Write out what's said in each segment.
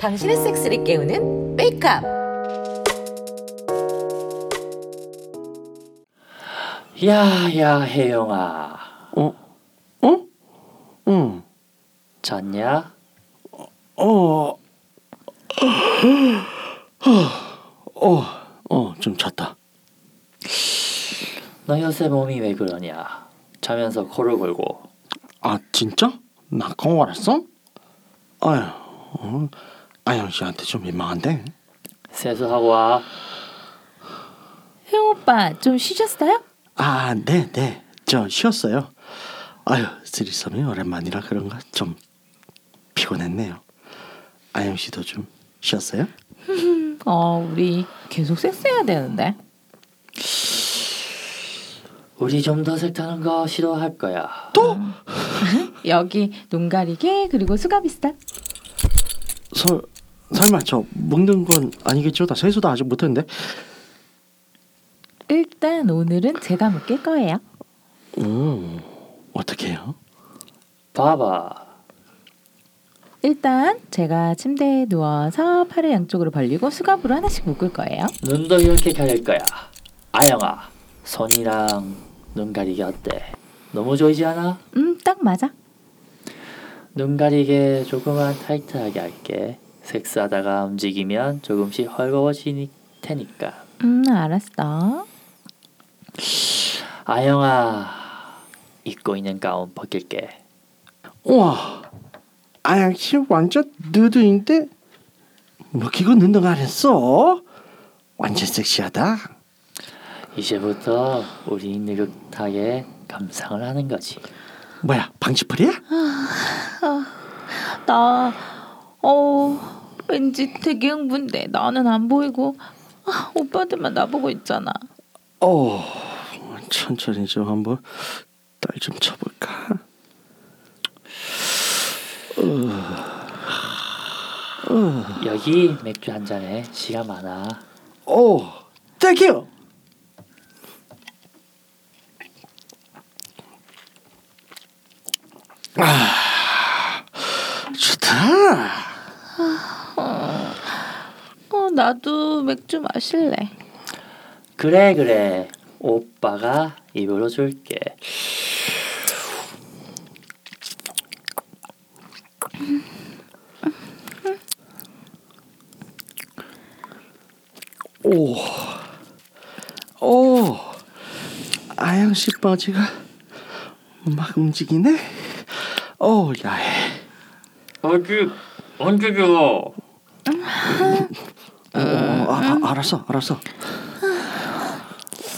당신의 섹스를 깨우는 메이크업. 야야 혜영아 어? 어? 응. 잤냐? 어. 어. 어, 좀 잤다. 너 요새 몸이 왜 그러냐? 자면서 코를 골고 아, 진짜? 나 그거 알았어? 아유. 어. 아영 씨한테 좀 민망한데. 세수하고 와. 혜영 오빠 좀 쉬셨어요? 아, 네, 네. 저 쉬었어요. 아유, 쓰리썸이 오랜만이라 그런가 좀 피곤했네요. 아영 씨도 좀 쉬었어요? 어 우리 계속 섹스해야 되는데 우리 좀 더 색다른 거 시도할 거야. 여기 눈 가리개 그리고 수갑 있어 설 설마 저 먹는 건 아니겠죠? 나 세수도 아직 못했는데. 일단 오늘은 제가 묶일 거예요 음, 어떻게 해요? 봐봐. 일단 제가 침대에 누워서 팔을 양쪽으로 벌리고 수갑으로 하나씩 묶을 거예요 눈도 이렇게 가릴 거야. 아영아, 손이랑 눈 가리개 어때? 너무 좋지 않아? 음 딱 맞아 눈 가리개 조금만 타이트하게 할게. 섹스하다가 움직이면 조금씩 헐거워질 테니까. 음 알았어 아영아, 입고 있는 가운 벗길게. 우와, 아양 씨 완전 누드인데 먹히고 눈등 안 했어? 완전 섹시하다. 이제부터 우리 느긋하게 감상을 하는 거지. 뭐야, 방치풀이야? 나 어, 왠지 되게 흥분돼 나는 안 보이고 아, 오빠들만 나보고 있잖아 어, 천천히 좀 한번 딸 좀 쳐볼까? 여기 맥주 한 잔에 시간 많아. 오, 땡큐. 아, 좋다. 어 나도 맥주 마실래 그래 그래. 오빠가 입으로 줄게. 오, 오, 아양 씨 바지가 막 움직이네. 오, 야해. 아직 언제죠? 어, 아, 아, 알았어, 알았어.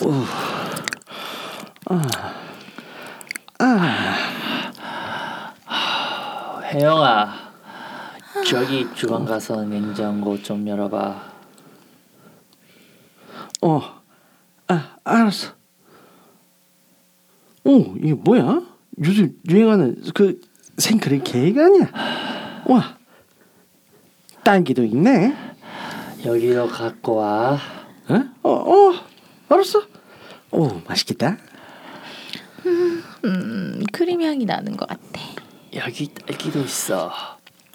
오, 혜영아, 저기 주방 가서 냉장고 좀 열어봐. 어, 아, 알았어. 오, 이게 뭐야? 요즘 유행하는 그 생크림 케이크 아니야? 와, 딸기도 있네. 여기로 갖고 와. 어? 어, 어, 알았어. 오, 맛있겠다. 음 크림 향이 나는 것 같아 여기 딸기도 있어.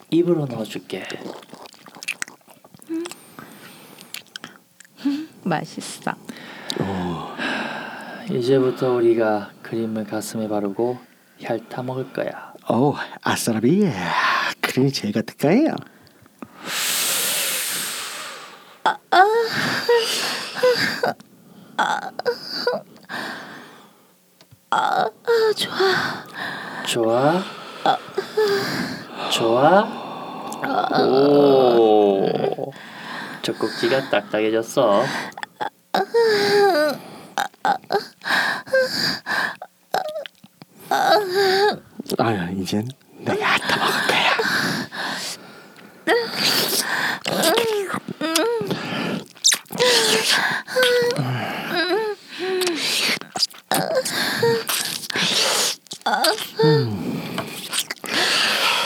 입으로 넣어줄게. 맛있어 이제부터 우리가 크림을 가슴에 바르고 핥아 먹을 거야. 오, 아싸라비. 크림이 제일 같을까요? 아 좋아 좋아? 좋아? 오. 젖꼭지가 딱딱해졌어. 아, 이젠 내가 핥아 먹을 거야.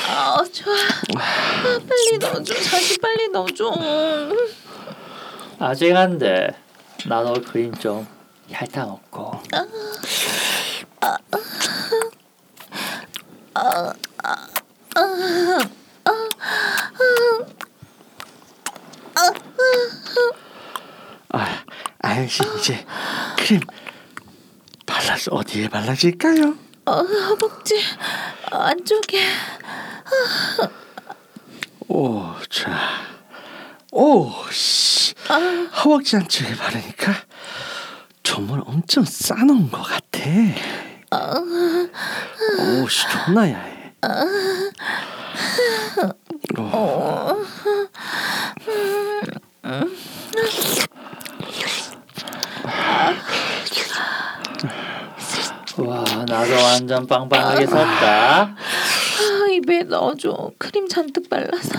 아 좋아 아, 빨리 넣어줘 자기 빨리 넣어줘 아직 안 돼. 나도 크림 좀 핥아 먹고. 아, 아영 씨 이제 크림 발라서 어디에 발라질까요? 어, 허벅지 안쪽에. 오, 자, 오, 씨, 허벅지 안쪽에 바르니까 정말 엄청 싸놓은 것 같아. 오, 씨, 존나 야해. 오, 와 나도 완전 빵빵하게 섰다. 아, 입에 넣어줘. 크림 잔뜩 발라서.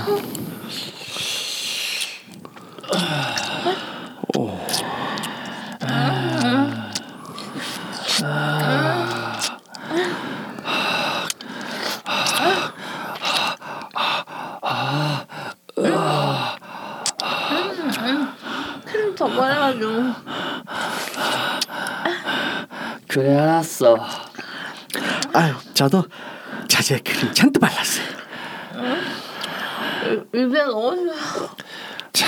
크림 더 발라줘 그래 알았어. 아유, 저도 자제 크림 잔뜩 발랐어요. 입에 넣어줘 자,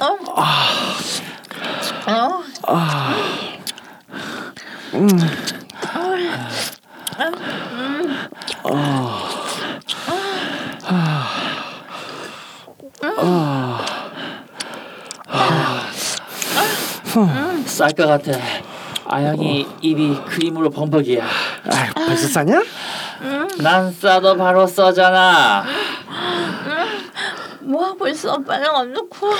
어? 쌀 것 같아. 아영이 입이 크림으로 범벅이야. 아유, 벌써 싸냐? 난 싸도 바로 써잖아. 뭐야 벌써 빨리 안 넣고.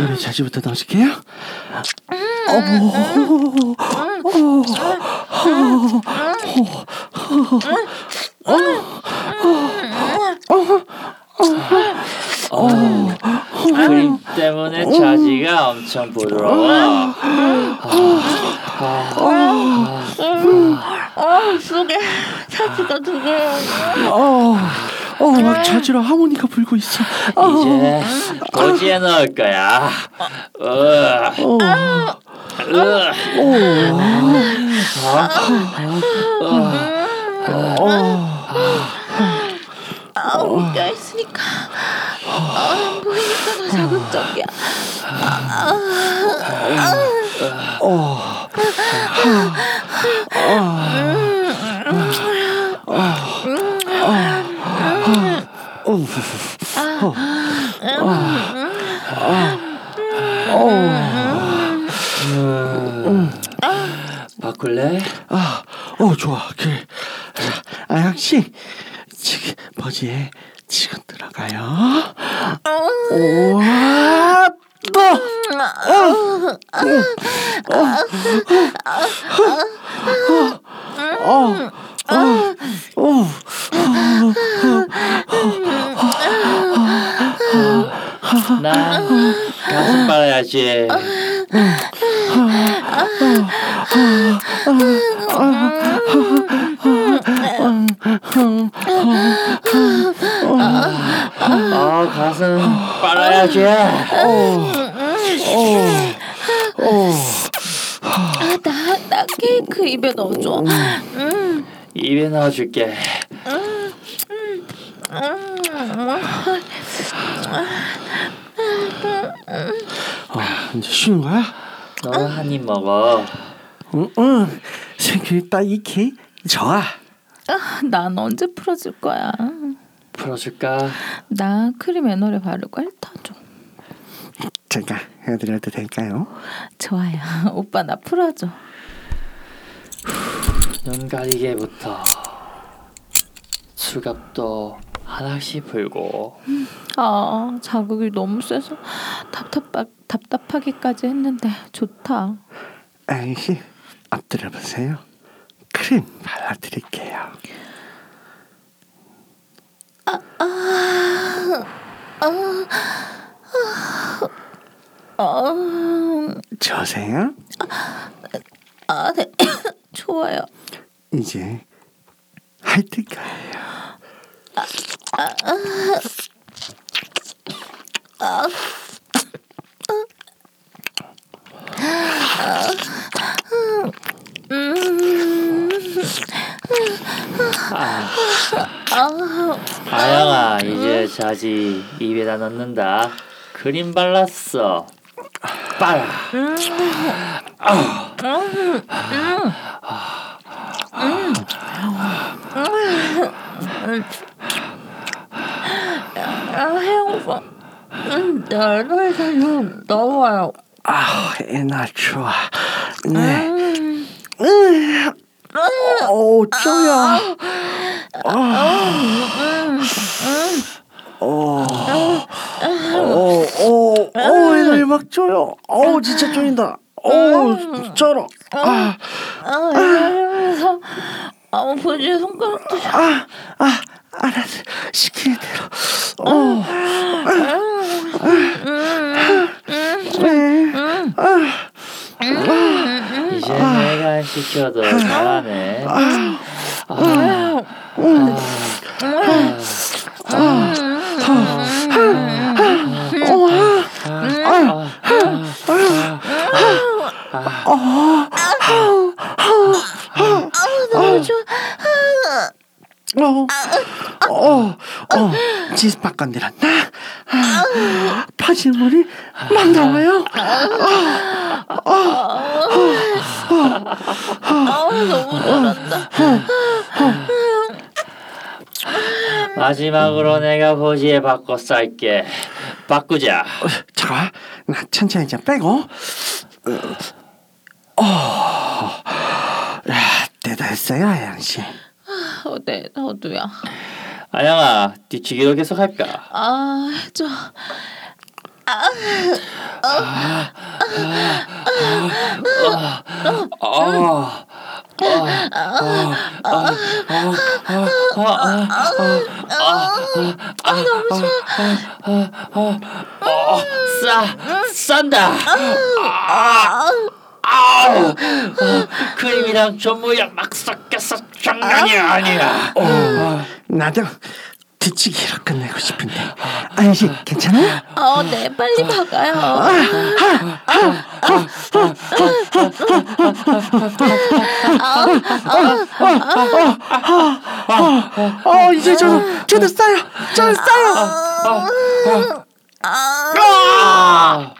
입에 자지부터 넣어줄게요. 어머, 크림 때문에 자지가 엄청 부드러워. 어 속에 사지가 두 개야 어, 어, 막 자지로 하모니카 불고 있어. 어, 이제 보지에 넣을 거야. 으, 어, 으. 아 웃겨 있으니까 아, 안 보이니까 더 자극적이야 바꿀래? 아, 어, 좋아. 그래. 자, 아양 씨, 지금 버지에 지금 들어가요. 어, 난 가슴 빨아야지. 아 가슴 빨아야지. 아나 나 케이크 입에 넣어줘 음. 입에 넣어줄게. 어, 이제 쉬는 거야? 너 한 입 먹어. 응, 응. 생크림 따이 케이크 좋아. 아, 난 언제 풀어줄 거야 풀어줄까? 나 크림 에너를 바르고 핥아줘 제가 해드려도 될까요? 좋아요 오빠 나 풀어줘 눈 가리개부터 수갑도 하나씩 풀고 아 자극이 너무 세서 답답하, 답답하기까지 했는데 좋다 아이 씨, 엎드려 보세요. 크림 발라드릴게요. 아, 저세요? 아 네. 좋아요 이제 할 거예요. 아, 아영아 이제 자지 입에다 넣는다. 크림 발랐어. 빨아. 아, 혜영 오빠. 음, 내 얼굴에서 좀 넣어요. 아, 애나 좋아. 네. 음. 오, 쪼야. 오, 오, 오, 막 쪼요. 오, 진짜 쪼인다. 오, 쩔어. 아, 아, 이러면서 아, 보지 손가락도 아, 아, 알았어. 시키는 대로. 오, 이제 내가 시켜도 잘하네. 너무 좋아. 어, 어, 어, 지스파간데라 나 아, 파지물이 막 나와요. 아, 너무 잘한다. 마지막으로 내가 보지에 바꿔 쌀게. 바꾸자. 어, 잠깐, 나 천천히 좀 빼고. 어, 야, 대단했어요, 아양 씨. 어, 네, 너도야. 아영아 뒤치기로 계속 할까? 아, 저 아, 싸 싼다. 아, 아, 크림이랑 전무약 막 섞여서 장난이 아니야. 나도 뒤치기로 끝내고 싶은데. 씨, 괜찮아? 어, 네, 빨리 박아요. 어, 이제 저도, 저도 싸요. 저도 싸요. 아!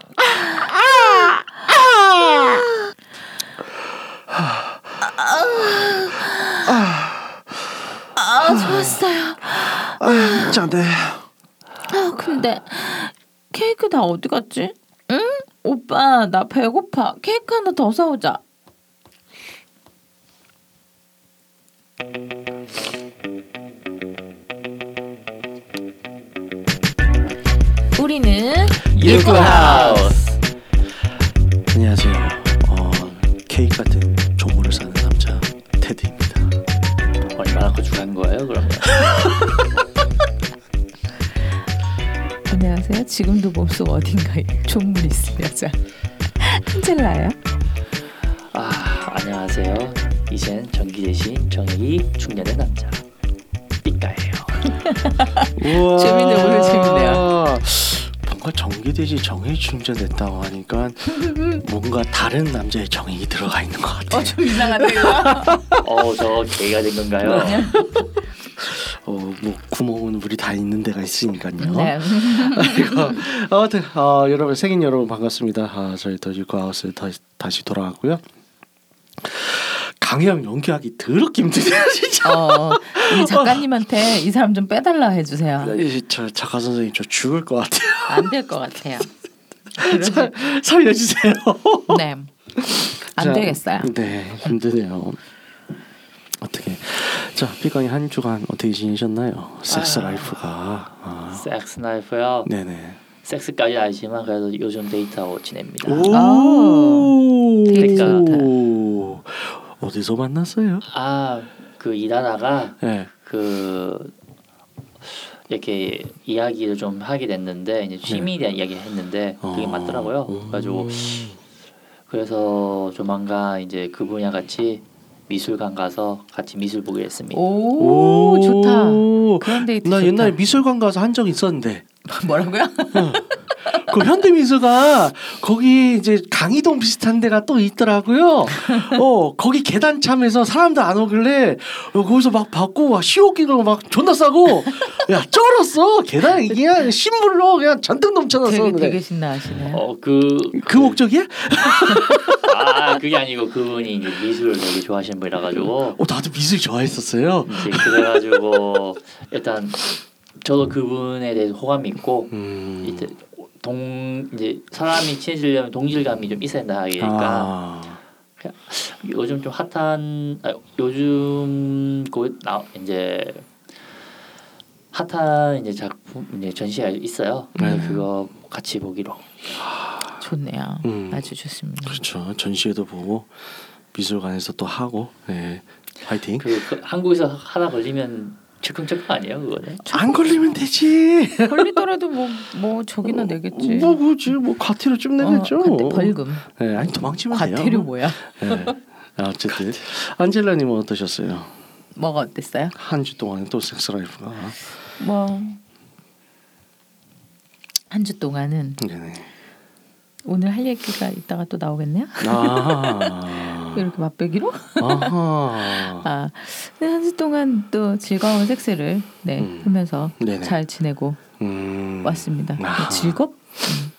아, 좋았어요. 아, 짠데. 아, 근데 케이크 다 어디 갔지? 응? 오빠, 나 배고파. 케이크 하나 더 사오자. 우리는 유쿠하우스. 안녕하세요. 어, 케이크 같은 조물을 사는 남자 테드입니다. 얼마나 거주한 거예요, 그러 지금도 몸속 어딘가에 존물이 있을 여자 한젤라예요. 아, 안녕하세요. 이젠 전기 대신 정액이 충전된 남자. 삐까예요. 우와. 재밌네, 오늘 재밌네요. 뭔가 전기돼지 정액 충전됐다고 하니까 뭔가 다른 남자의 정액이 들어가 있는 것 같아요. 좀 이상한데요. 어, 저 개가 된 건가요? 어, 뭐 구멍은 우리 다 있는 데가 있으니까요. 네. 아무튼 어, 여러분 생인 여러분 반갑습니다. 아, 저희 더 유쿠하우스 다시, 다시 돌아왔고요. 강혜영 연기하기 더럽게 힘드네요 진짜. 어, 이 작가님한테 이 사람 좀 빼달라 해주세요. 이, 저 작가 선생님 저 죽을 것 같아요. 안 될 것 같아요. 살, 살려주세요. 네. 안 자, 되겠어요. 네 힘드네요. 어떻게 자 피강이 한 주간 어떻게 지내셨나요? 섹스 라이프가 아, 섹스 나이프요. 네네. 섹스까지 아니지만 그래도 요즘 데이트하고 지냅니다. 오, 데이트 오. 어디서 만났어요? 아, 그 일하다가 네. 그 이렇게 이야기를 좀 하게 됐는데 이제 취미에 대한 이야기를 했는데 그게 어. 맞더라고요. 그래가지고 그래서 조만간 이제 그분이랑 같이 미술관 가서 같이 미술 보기로 했습니다. 오, 좋다. 그런 데이트 나 좋다. 옛날에 미술관 가서 한 적 있었는데 뭐라고요? 그 현대미술가 거기 이제 강의동 비슷한 데가 또 있더라고요. 어 거기 계단 참에서 사람들 안 오길래 어, 거기서 막 받고 막 시오기로 막 존나 싸고 야 쩔었어 계단 그냥 신물로 그냥 잔뜩 넘쳐났어. 되게. 되게 신나하시네요. 어그 그 목적이야? 아 그게 아니고 그분이 이제 미술을 되게 좋아하시는 분이라 가지고 어 나도 미술 좋아했었어요. 이제 그래가지고 일단 저도 그분에 대해서 호감이 있고 음. 이제 동 이제 사람이 친해지려면 동질감이 좀 있어야 된다 하니까 아. 요즘 좀 핫한 아, 요즘 곧나 이제 핫한 이제 작품 이제 전시가 있어요. 네. 그거 같이 보기로. 좋네요. 음. 아주 좋습니다. 그렇죠. 전시회도 보고 미술관에서 또 하고. 네. 화이팅. 그, 그 한국에서 하나 걸리면 즉흥적금 아니에요 그거는? 안 걸리면 되지. 걸리더라도 뭐뭐 저기나 내겠지. 뭐 그지 뭐 과태료 좀 내겠죠. 어, 과태- 벌금. 네, 아니 도망치면 돼요. 과태료 뭐야? 네. 아, 어쨌든 안젤라님은 어떠셨어요? 뭐가 어땠어요? 한 주 동안 또 섹스 라이프가. 뭐 한 주 동안은 네네. 오늘 할 얘기가 이따가 또 나오겠네요. 아. 이렇게 맛배기로? 아하. 아, 한 주 동안 또 즐거운 섹스를 네 음. 하면서 네네. 잘 지내고 음. 왔습니다. 아하. 즐겁? 음.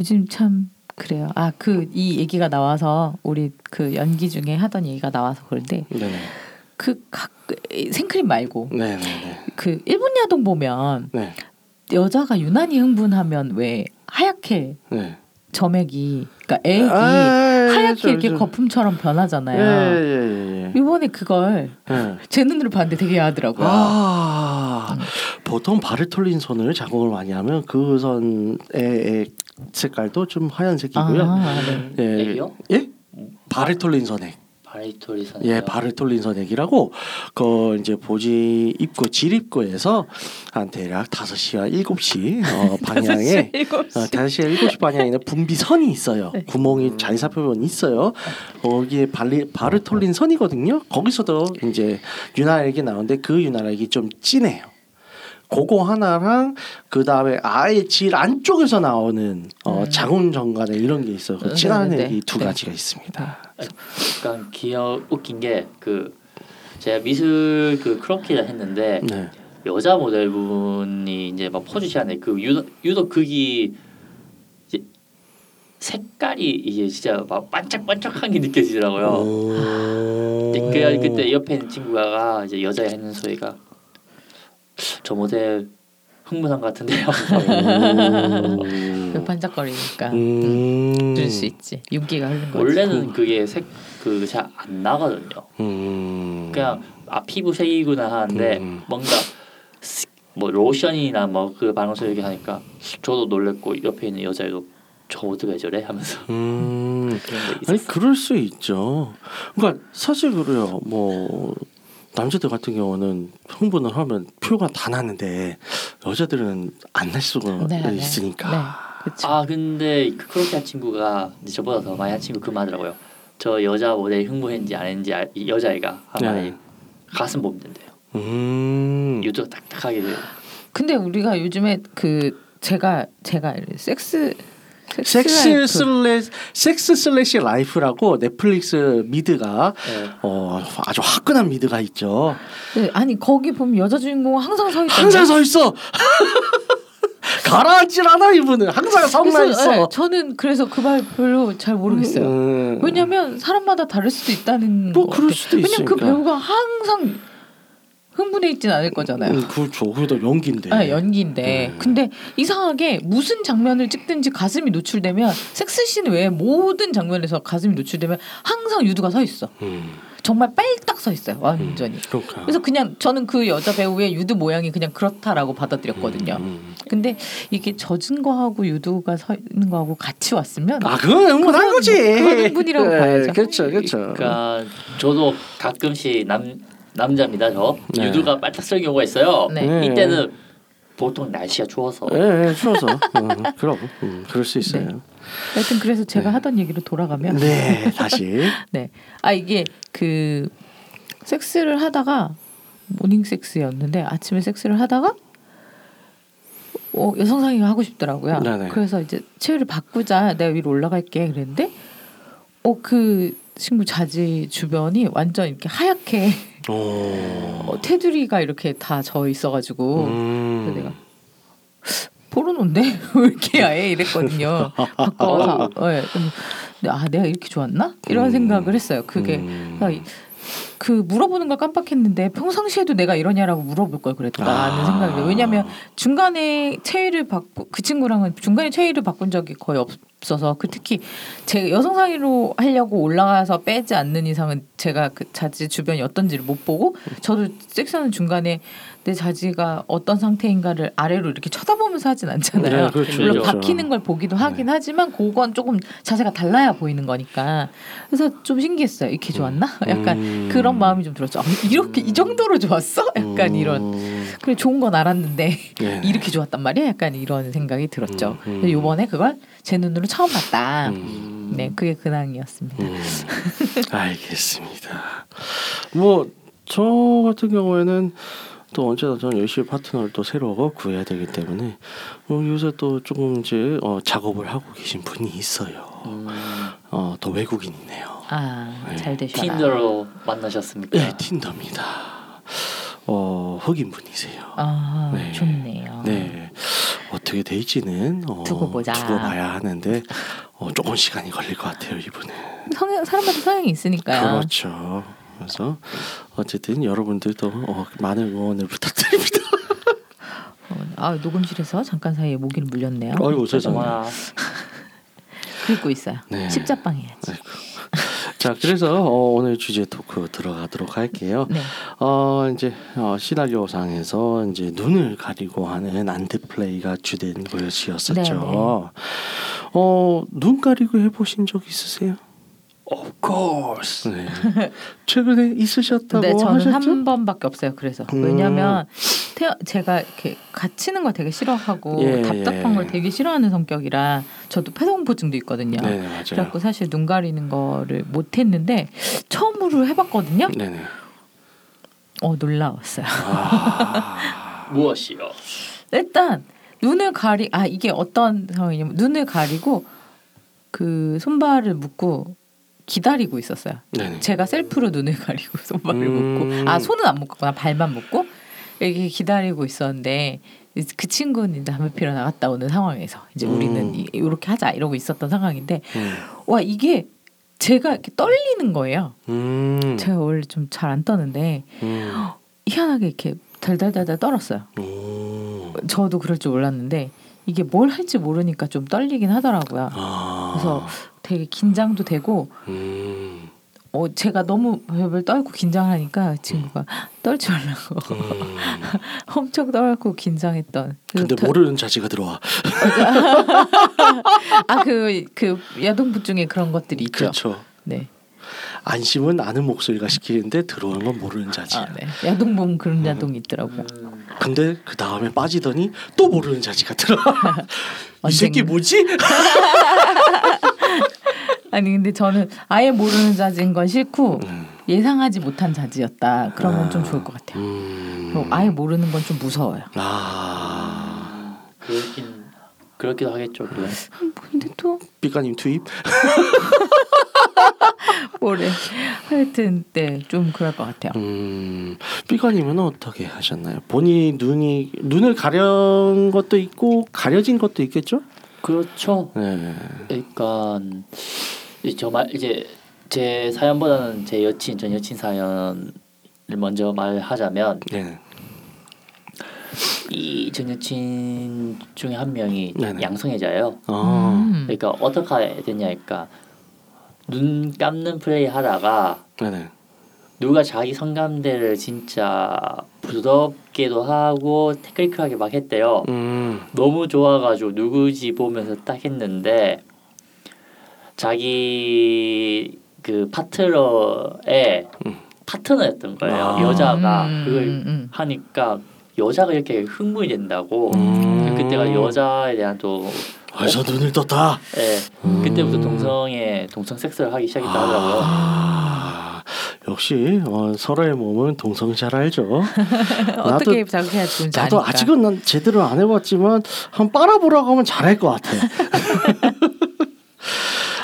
요즘 참 그래요. 아 그 이 얘기가 나와서 우리 그 연기 중에 하던 얘기가 나와서 그런데 네네. 그 각 생크림 말고 네네네. 그 일본 야동 보면 네. 여자가 유난히 흥분하면 왜 하얗게 네. 점액이 그러니까 액이 아, 하얗게 저, 이렇게 저. 거품처럼 예, 변하잖아요. 예, 예. 이번에 그걸 예. 제 눈으로 봤는데 되게 야하더라고요. 아, 보통 바르톨린 선을 작업을 많이 하면 그 선의 색깔도 좀 하얀색이고요. 아, 네. 예, 액이요? 예? 바르톨린 선액. 바리토리 선. 예, 바르톨린 선액이라고 그 이제 보지 입구 지립구에서 한 대략 5시와 7시 어, 방향에 일곱 어, 5시 7시 방향에는 분비선이 있어요. 네. 구멍이 잘 살펴보면 있어요. 거기에 발리, 바르톨린 선이거든요. 거기서도 이제 윤활액이 나오는데 그 윤활액이 좀 진해요. 그거 하나랑 그 다음에 아예 질 안쪽에서 나오는 어, 음. 자궁 정관에 이런 게 있어요. 그 네, 진한 네, 액이 두 네. 가지가 있습니다. 약간 기억 웃긴 게 그 제가 미술 그 크로키를 했는데 네. 여자 모델분이 이제 막 포즈 시간에 그 유독, 유독 극이 이제 색깔이 이게 진짜 막 반짝반짝한 게 느껴지더라고요. 오. 이제 그래 그때 옆에 있는 친구가 이제 여자 했는 소리가 저 모델 흥분한 것 같은데요. 그 반짝거리니까 음. 그럴 수 있지. 윤기가 흐른 거지. 원래는 그게 색 그 잘 안 나거든요. 음. 그냥 아 피부색이구나 하는데 음. 뭔가 스- 뭐 로션이나 뭐 그 방송 이렇게 하니까 저도 놀랬고 옆에 있는 여자애도 저 어떻게 저래 하면서 음. 아니. 그럴 수 있죠. 그러니까 사실 그래요. 뭐 남자들 같은 경우는 흥분을 하면 표가 다 나는데 여자들은 안 날 수가 네, 네. 있으니까. 네, 그렇죠. 아 근데 그 그렇게 한 친구가 이제 저보다 더 많이 한 친구 그 말하더라고요. 저 여자 모델 흥분했는지 안 했는지 알- 이 여자애가 한 네. 가슴 보면 된대요. 음. 유두가 딱딱하게 돼요. 근데 우리가 요즘에 그 제가 제가 섹스 섹스. 슬래 섹스 슬래시 라이프라고 넷플릭스 미드가 네. 어 아주 화끈한 미드가 있죠. 네, 아니 거기 보면 여자 주인공 항상 서 있던데. 항상 서 있어. 가라앉질 않아 이분은 항상 성나 있어. 네, 저는 그래서 그 말 별로 잘 모르겠어요. 음. 왜냐면 사람마다 다를 수도 있다는 뭐것 그럴. 수도 왜냐면 그 있으니까. 배우가 항상 흥분해 있진 않을 거잖아요. 음, 그렇죠. 그래도 연기인데. 아, 연기인데 음. 근데 이상하게 무슨 장면을 찍든지 가슴이 노출되면 섹스씬 외에 모든 장면에서 가슴이 노출되면 항상 유두가 서 있어. 음. 정말 빨딱 서 있어요. 완전히. 그러니까. 그래서 그냥 저는 그 여자 배우의 유두 모양이 그냥 그렇다라고 받아들였거든요. 음. 근데 이게 젖은 거하고 유두가 서 있는 거하고 같이 왔으면 아 그건 그건- 거지. 그건 흥분이라고 네, 봐야죠. 그렇죠, 그렇죠. 그러니까 저도 가끔씩 남 남자입니다 저 네. 유두가 빨딱 설 경우가 있어요. 네. 네. 이때는 보통 날씨가 추워서 예, 예, 추워서. 음, 그럼, 음, 그럴 수 있어요. 네. 하여튼 그래서 제가 네. 하던 얘기로 돌아가면 네, 다시. 네. 아 이게 그 섹스를 하다가 모닝 섹스였는데 아침에 섹스를 하다가 어, 여성 상위가 하고 싶더라고요. 네네. 그래서 이제 체위를 바꾸자 내가 위로 올라갈게 그랬는데 어그 친구 자지 주변이 완전 이렇게 하얗게 오. 어, 테두리가 이렇게 다 져 있어가지고 음. 내가 포르노인데 왜 이렇게 야해 이랬거든요. 바꿔서 예. 근데 아 내가 이렇게 좋았나 이런 음. 생각을 했어요. 그게 음. 그러니까 이- 그 물어보는 걸 깜빡했는데 평상시에도 내가 이러냐라고 물어볼 걸 그랬다는 아. 생각이 왜냐하면 중간에 체위를 바꾸 그 친구랑은 중간에 체위를 바꾼 적이 거의 없어서 그 특히 제 여성 상의로 하려고 올라가서 빼지 않는 이상은 제가 그 자지 주변이 어떤지를 못 보고 저도 섹스하는 중간에 내 자지가 어떤 상태인가를 아래로 이렇게 쳐다보면서 하진 않잖아요. 네, 그렇죠. 물론 그렇죠. 박히는 걸 보기도 하긴 하지만 그건 조금 자세가 달라야 보이는 거니까 그래서 좀 신기했어요. 이렇게 좋았나? 약간 음. 그런 마음이 좀 들었죠. 아, 이렇게 이 정도로 좋았어? 약간 이런. 음. 그래 좋은 건 알았는데 네. 이렇게 좋았단 말이야. 약간 이런 생각이 들었죠. 음, 음. 그래서 요번에 그걸 제 눈으로 처음 봤다. 음. 네, 그게 근황이었습니다. 음, 알겠습니다. 뭐 저 같은 경우에는 또 언제나 저는 열심히 파트너를 또 새로 구해야 되기 때문에 어, 요새 또 조금 이제 어, 작업을 하고 계신 분이 있어요. 음, 어, 더 외국인이네요. 아, 네. 잘 되셔라. 틴더로 만나셨습니까? 네, 틴더입니다. 어, 흑인 분이세요. 아, 네. 좋네요. 네, 어떻게 될지는 어, 두고 보자. 두고 봐야 하는데 어, 조금 시간이 걸릴 것 같아요, 이분은. 성향 사람마다 성향이 있으니까요. 그렇죠. 그래서 어쨌든 여러분들도 어, 많은 응원을 부탁드립니다. 어, 아, 녹음실에서 잠깐 사이에 모기를 물렸네요. 아이고 세상에. 와, 긁고 있어요. 네. 십자빵 해야지. 아이고. 자, 그래서 어, 오늘 주제 토크 들어가도록 할게요. 네. 어 이제 어, 시나리오상에서 이제 눈을 가리고 하는 안드 플레이가 주된 것이었었죠. 네 네. 어눈 가리고 해보신 적 있으세요? Of course. 네. 최근에 있으셨다고 네, 저는 하셨죠? 한 번밖에 없어요. 그래서 음. 왜냐하면 태어, 제가 이렇게 갇히는 걸 되게 싫어하고 예, 답답한 예. 걸 되게 싫어하는 성격이라 저도 폐쇄공포증도 있거든요. 네, 맞아요. 그래갖고 사실 눈 가리는 거를 못했는데 처음으로 해봤거든요. 네네. 어 놀라웠어요. 아, 무엇이요? 일단 눈을 가리 아 이게 어떤 상황이냐면 눈을 가리고 그 손발을 묶고 기다리고 있었어요. 네네. 제가 셀프로 눈을 가리고 손발을 음. 묶고 아 손은 안 묶었구나 발만 묶고 이렇게 기다리고 있었는데 그 친구는 담배 피러 나갔다 오는 상황에서 이제 음. 우리는 이- 이렇게 하자 이러고 있었던 상황인데 음. 와 이게 제가 이렇게 떨리는 거예요. 음. 제가 원래 좀 잘 안 떠는데 음. 희한하게 이렇게 달달달달 떨었어요. 오. 저도 그럴 줄 몰랐는데 이게 뭘 할지 모르니까 좀 떨리긴 하더라고요. 아. 그래서 되게 긴장도 되고 음. 어 제가 너무 별별 떨고 긴장하니까 그 친구가 떨지 말라고 음. 엄청 떨고 긴장했던. 근데 모르는 자지가 들어와. 아그 그 야동부 중에 그런 것들이 있죠. 그렇죠. 네. 안심은 아는 목소리가 시키는데 들어오는 건 모르는 자지. 아, 네. 야동 보면 그런 야동이 있더라고요. 음, 근데 그 다음에 빠지더니 또 모르는 자지가 들어. 이 새끼. 뭐지? 아니 근데 저는 아예 모르는 자지인 건 싫고 음. 예상하지 못한 자지였다. 그러면 아. 좀 좋을 것 같아요. 음. 아예 모르는 건 좀 무서워요. 아. 그렇긴 그렇기도 하겠죠. 그건. 근데 또 삐까님 투입? 뭐래 하여튼 네좀 그럴 것 같아요. 음. 삐까님은 어떻게 하셨나요? 본인이 눈이 눈을 가려운 것도 있고 가려진 것도 있겠죠? 그렇죠. 네. 그러니까 저말 이제 제 사연보다는 제 여친 전 여친 사연을 먼저 말하자면 네. 이 전 여친 중에 한 명이 네네. 양성애자예요. 어. 음. 그러니까 어떻게 됐냐니까 눈 감는 플레이 하다가 네네. 누가 자기 성감대를 진짜 부드럽게도 하고 테크니컬하게 막 했대요. 음. 너무 좋아가지고 누구지 보면서 딱 했는데 자기 그 파트너의 음. 파트너였던 거예요. 아. 여자가 음, 그걸 음, 음. 하니까 여자가 이렇게 흥분이 된다고. 음. 그때가 여자에 대한 또 벌써 눈을 떴다. 예, 음. 그때부터 동성애 동성 섹스를 하기 시작했다 하더라고요. 아, 역시 어, 서로의 몸은 동성 잘 알죠. 어떻게 자극해야 좋은지 나도 아니까. 아직은 난 제대로 안 해봤지만 한 빨아보라고 하면 잘할 것 같아.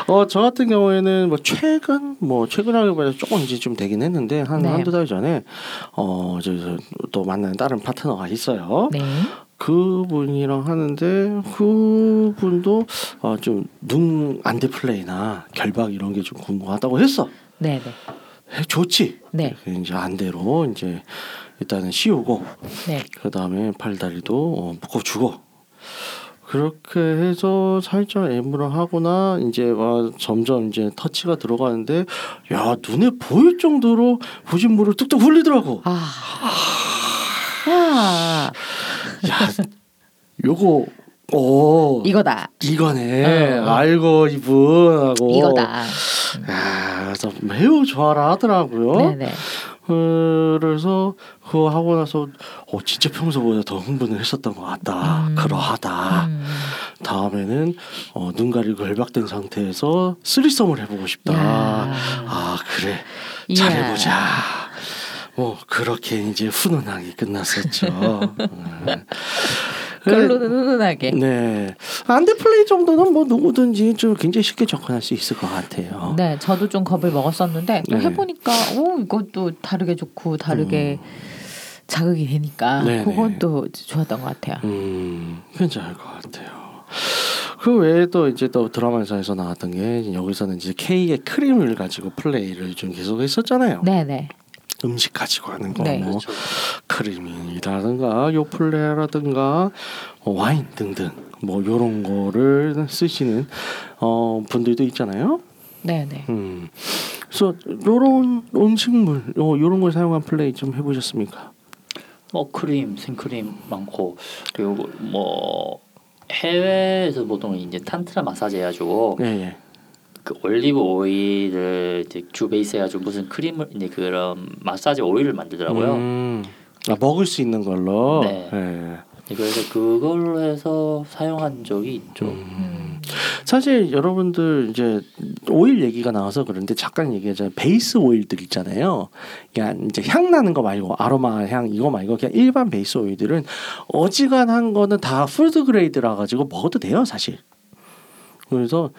어, 저 같은 경우에는 뭐 최근 뭐 최근하기보다 조금 이제 좀 되긴 했는데 한 네. 한두 달 전에 어, 저, 저, 또 만나는 다른 파트너가 있어요. 네. 그분이랑 하는데 그분도 어, 좀눈 안대 플레이나 결박 이런 게 좀 궁금하다고 했어. 네, 네. 해, 좋지. 네. 이제 안대로 이제 일단은 씌우고 네. 그 다음에 팔다리도 어, 묶어주고 그렇게 해서 살짝 애무를 하거나 이제 막 점점 이제 터치가 들어가는데 야 눈에 보일 정도로 보진물을 뚝뚝 흘리더라고. 아. 야, 야 요거 오 이거다. 이거네 어, 어. 알고 이분 하고 이거다. 야 그래서 매우 좋아라 하더라고요. 네, 네. 그래서 그거 하고 나서 어 진짜 평소보다 더 흥분을 했었던 것 같다. 음. 그러하다. 음. 다음에는 어, 눈 가리고 결박된 상태에서 쓰리썸을 해보고 싶다. 야. 아 그래 이야. 잘해보자. 뭐 그렇게 이제 훈훈하게 끝났었죠. 음. 결론은 훈훈하게. 네 안대 플레이 정도는 뭐 누구든지 좀 굉장히 쉽게 접근할 수 있을 것 같아요. 네, 저도 좀 겁을 먹었었는데 또 네. 해보니까 오 이것도 다르게 좋고 다르게 자극이 되니까 음. 네네. 그건 또 좋았던 것 같아요. 음, 괜찮을 것 같아요. 그 외에 또 이제 또 드라마에서 나왔던 게 여기서는 이제 K의 크림을 가지고 플레이를 좀 계속 했었잖아요. 네, 네. 음식 가지고 하는 거, 네. 뭐 그렇죠. 크림이라든가 요플레라든가 어, 와인 등등 뭐 요런 거를 쓰시는 어, 분들도 있잖아요. 네, 네. 음, 그래서 요런 음식물, 요 요런 걸 사용한 플레이 좀 해보셨습니까? 뭐 크림, 생크림 많고 그리고 뭐 해외에서 보통 이제 탄트라 마사지 해가지고 예, 예. 그 올리브 오일을 이제 주 베이스 해가지고 무슨 크림을 이제 그런 마사지 오일을 만들더라고요. 음, 아, 먹을 수 있는 걸로. 네. 예. 네, 그래서 그걸로 해서 사용한 적이 있죠. 음. 사실 여러분들 이제 오일 얘기가 나와서 그런데 잠깐 얘기하자면 base 오일들 있잖아요. 그냥 이제 향 나는 거 말고 아로마 향 이거 말고 그냥 일반 base 오일들은 어지간한 거는 다 food grade라 가지고 먹어도 돼요, 사실. 그래서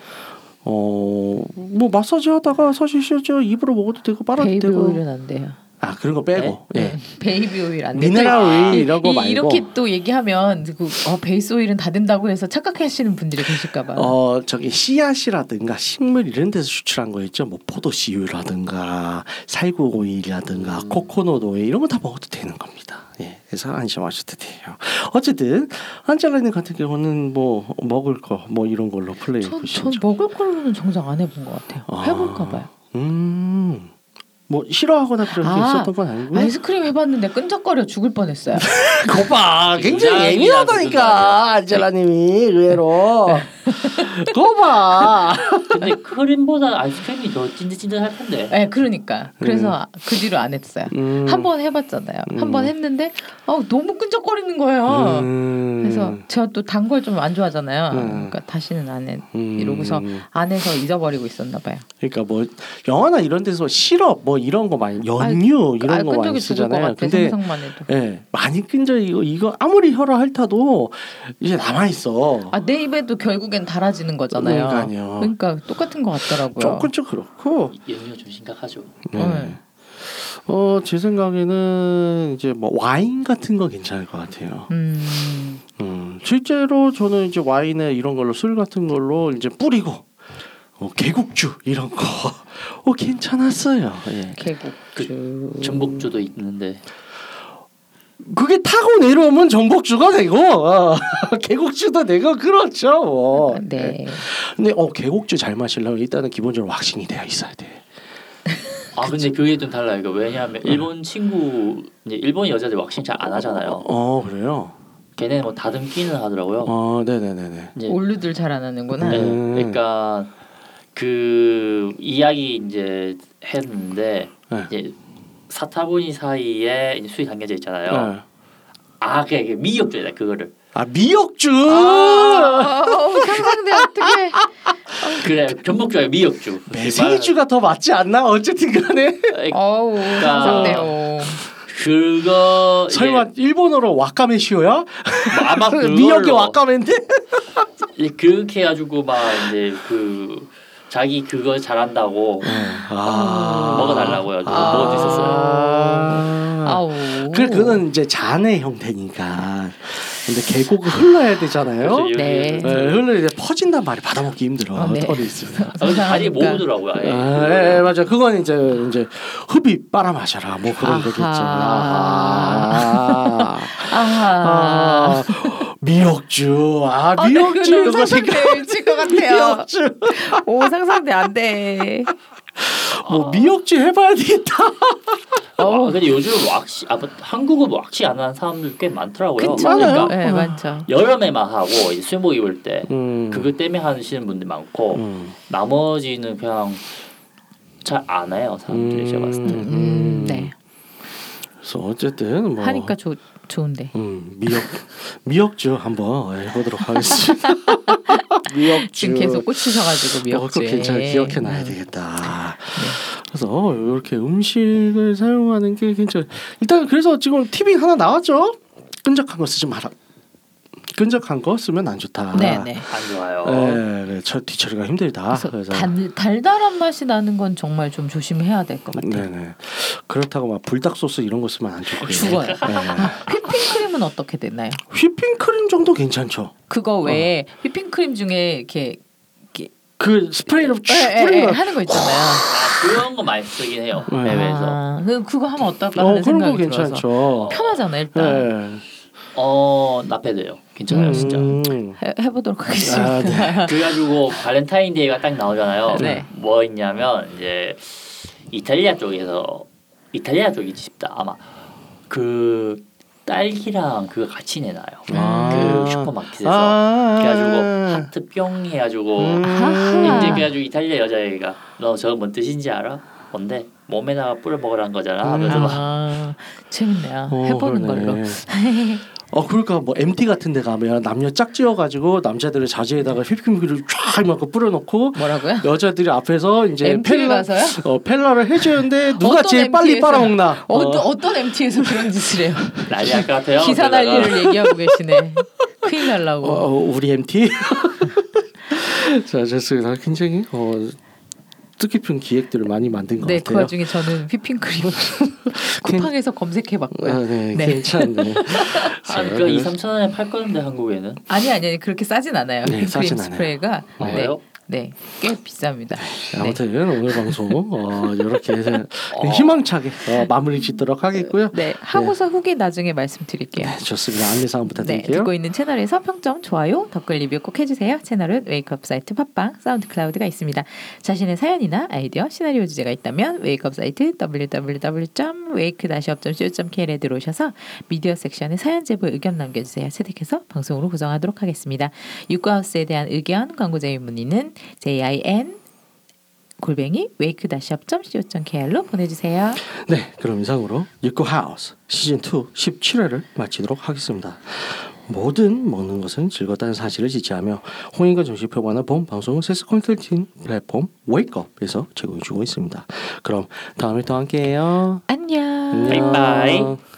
어 뭐 마사지 하다가 사실 실제 입으로 먹어도 되고 빨아도 baby 되고 오일은 안 돼요. 아 그런 거 빼고 예. 네. baby 오일 안. 미네랄 또 오일 이런 거 이- 말고 이렇게 또 얘기하면 그, 어, base 오일은 다 된다고 해서 착각하시는 분들이 계실까봐. 어 저기 씨앗이라든가 식물 이런 데서 추출한 거 있죠. 뭐 포도씨유라든가 살구 오일이라든가 음. 코코넛 오일 이런 거 다 먹어도 되는 겁니다. 예, 그래서 안심하셔도 돼요. 어쨌든 안젤라님 같은 경우는 뭐 먹을 거 뭐 이런 걸로 플레이 전. 전 먹을 걸로는 정작 안 해본 것 같아요. 아. 해볼까 봐요. 음, 뭐 싫어하거나 그런 게 아, 있었던 건 아니고요. 아이스크림 해봤는데 끈적거려 죽을 뻔했어요. 거봐 굉장히 굉장히 예민하다니까 안젤라님이 의외로 거 봐 근데 크림보다 아이스크림이 더 찐득찐득할 텐데. 네, 그러니까. 그래서 그 뒤로 안 했어요. 음. 한번 해봤잖아요. 한 음. 번 했는데 어, 너무 끈적거리는 거예요. 음. 그래서 제가 또 단 걸 좀 안 좋아하잖아요. 음. 그러니까 다시는 안 해. 음. 이러고서 안에서 잊어버리고 있었나 봐요. 그러니까 뭐 영화나 이런 데서 시럽 뭐 이런 거 많이 연유 아, 이런 거 많이 쓰잖아요. 같아 근데. 예 많이 끈적 이거 이거 아무리 혈압 핥아도 이제 남아 있어. 아 내 입에도 결국 엔 달아지는 거잖아요. 그러니까요. 그러니까 똑같은 것 같더라고요. 조금 좀 그렇고. 연유가 좀 심각하죠. 네. 네. 어 제 생각에는 이제 뭐 와인 같은 거 괜찮을 것 같아요. 음, 음 실제로 저는 이제 와인에 이런 걸로 술 같은 걸로 이제 뿌리고 어, 개국주 이런 거 어, 괜찮았어요. 예. 개국주. 전복주도 있는데 그게 타고 내려오면 전복주가 되고 어, 개국주도 되고 그렇죠. 뭐. 네. 근데 어 개국주 잘 마시려면 일단은 기본적으로 왁싱이 되어 있어야 돼. 아 근데 그게 좀 달라요. 이거 왜냐하면 일본 친구 이제 일본 여자들 왁싱 잘 안 하잖아요. 어 그래요. 걔네는 뭐 다듬기는 하더라고요. 어 네네네네. 이제 올류들 잘 안 하는구나. 네, 음. 그러니까 그 이야기 이제 했는데 네. 이제 사타구니 사이에 이제 술이 담겨져 있잖아요. 네. 아 그게 미역주다 그거를. 아 미역주. 아, 어, 상상돼 어떻게? 그래 전복주야 미역주. 매생이주가 더 맞지 않나? 어쨌든간에 어우 그러니까 상상돼요. 그거 설마 일본어로 와카메 시오야? 뭐 아마 미역이 와카메인데? 이제 그렇게 해가지고 막 이제 그 자기 그거 잘한다고 아. 먹어달라고요. 아. 먹을 수 있었어요. 아. 아우. 그 그건 이제 잔의 형태니까. 근데 계곡을 흘러야 되잖아요. 그래서 네. 네, 흘러 이제 퍼진단 말이 받아먹기 힘들어. 아, 네. 털이 있으면. 아, 다리 상상하니까. 모으더라고요. 아, 예, 예, 맞아. 그건 이제 이제 흡입 빨아 마셔라. 뭐 그런 아하. 거겠죠. 아. 아하. 아. 미역주. 아, 아, 네, 미역주 이거 생각. 미칠 것 같아요. 미역주. 오 상상돼 안 돼. 뭐 미역주 해봐야 되겠다. 어, 근데 요즘 왁시 아 뭐, 한국은 왁시 안 하는 사람들 꽤 많더라고요. 그쵸? 많아요. 네 어. 많죠. 여름에만 하고 이제 수목 입을 때 음. 그거 때문에 하시는 분들 많고 음. 나머지는 그냥 잘 안 해요 사람들이 제가 봤을 때. 음, 네. 그래서 어쨌든 뭐 하니까 좋 좋은데. 음, 미역 미역주 한번 해보도록 하겠습니다. 미역주. 지금 계속 꽂히셔가지고 어, 그거 미역주에. 괜찮아 기억해 놔야 음. 되겠다. 그래서 이렇게 음식을 사용하는 게 괜찮. 일단 그래서 지금 팁이 하나 나왔죠. 끈적한 거 쓰지 마라. 끈적한 거 쓰면 안 좋다. 네 네. 안 좋아요. 네, 네, 저 뒤처리가 힘들다. 그래서, 그래서 달, 달달한 맛이 나는 건 정말 좀 조심해야 될 것 같아요. 네 네. 그렇다고 막 불닭 소스 이런 거 쓰면 안 좋고요. 죽어요. 네. 휘핑크림은 어떻게 됐나요? 휘핑크림 정도 괜찮죠. 그거 외에 어. 휘핑크림 중에 이렇게 그 스프레이로 쭉 에, 에, 에, 뿌리는 거. 하는 거 있잖아요. 아, 그런 거 많이 쓰긴 해요. 네. 해외에서. 아, 그- 그거 하면 어떨까 어 하는 거 생각이 들어서 괜찮죠. 편하잖아 일단 네. 어 나패돼요. 괜찮아요 진짜. 음. 해, 해보도록 하겠습니다. 아, 네. 그래가지고 발렌타인데이가 딱 나오잖아요. 네. 뭐 있냐면 이제 이탈리아 쪽에서 이탈리아 쪽이지 싶다 아마 그 딸기랑 그거 같이 내놔요. 아. 그 슈퍼마켓에서 아. 그래가지고 하트 뿅 해가지고 음. 이제 그래가지고 이탈리아 여자애가 너 저거 뭔 뜻인지 알아? 뭔데? 몸에다가 뿌려 먹으라는 거잖아. 하면서 막 아, 재밌네요. 어, 해보는 그러네. 걸로. 어 그러니까 뭐 MT 같은 데 가면 남녀 짝지어 가지고 남자들의 자지에다가 휘핑크림을 쫙 이만큼 뿌려 놓고 뭐라고요? 여자들이 앞에서 이제 가서요? 어 펠라를 해 주는데 누가 어떤 제일 빨리 MT 에서? 빨아먹나 어떤 어떤 MT에서 그런 짓을 해요? 난리 날것 같아요. 기사 난리를 얘기하고 계시네. 큰일 날라고. 어, 어, 우리 MT 자 좋습니다 굉장히 어, 뜻깊은 기획들을 많이 만든 것 네, 그 같아요 와중에 저는 휘핑크림 쿠팡에서 검색해봤고요. 아, 네, 네. 괜찮네 아, 그 2, 3천 원에 팔 건데 한국에는 아니 아니 아니 그렇게 싸진 않아요. 네, 휘핑크림 싸진 않아요. 스프레이가 그래요? 네, 꽤 비쌉니다. 네. 아무튼 오늘 방송 어, 이렇게 해서 희망차게 어, 마무리 짓도록 하겠고요 네, 하고서 후기 나중에 말씀드릴게요. 네, 좋습니다 안내 사항 네, 부탁드릴게요 듣고 있는 채널에서 평점, 좋아요, 댓글 리뷰 꼭 해주세요. 채널은 웨이크업 사이트 팟빵, SoundCloud가 있습니다. 자신의 사연이나 아이디어, 시나리오 주제가 있다면 웨이크업 사이트 www.wake-up.co.kr에 들어오셔서 미디어 섹션에 사연 제보 의견 남겨주세요. 채택해서 방송으로 구성하도록 하겠습니다. 육구하우스에 대한 의견, 광고 제휴 문의는 jin 골뱅이 wake-up.co.kr로 보내주세요. 네, 그럼 이상으로 육구 하우스 시즌 2 17회를 마치도록 하겠습니다. 모든 먹는 것은 즐겁다는 사실을 지지하며 홍인과 정식 표방하는 본 방송은 세스 컨설팅 플랫폼 웨이크업에서 제공해주고 있습니다. 그럼 다음에 또 함께해요. 안녕. 바이바이.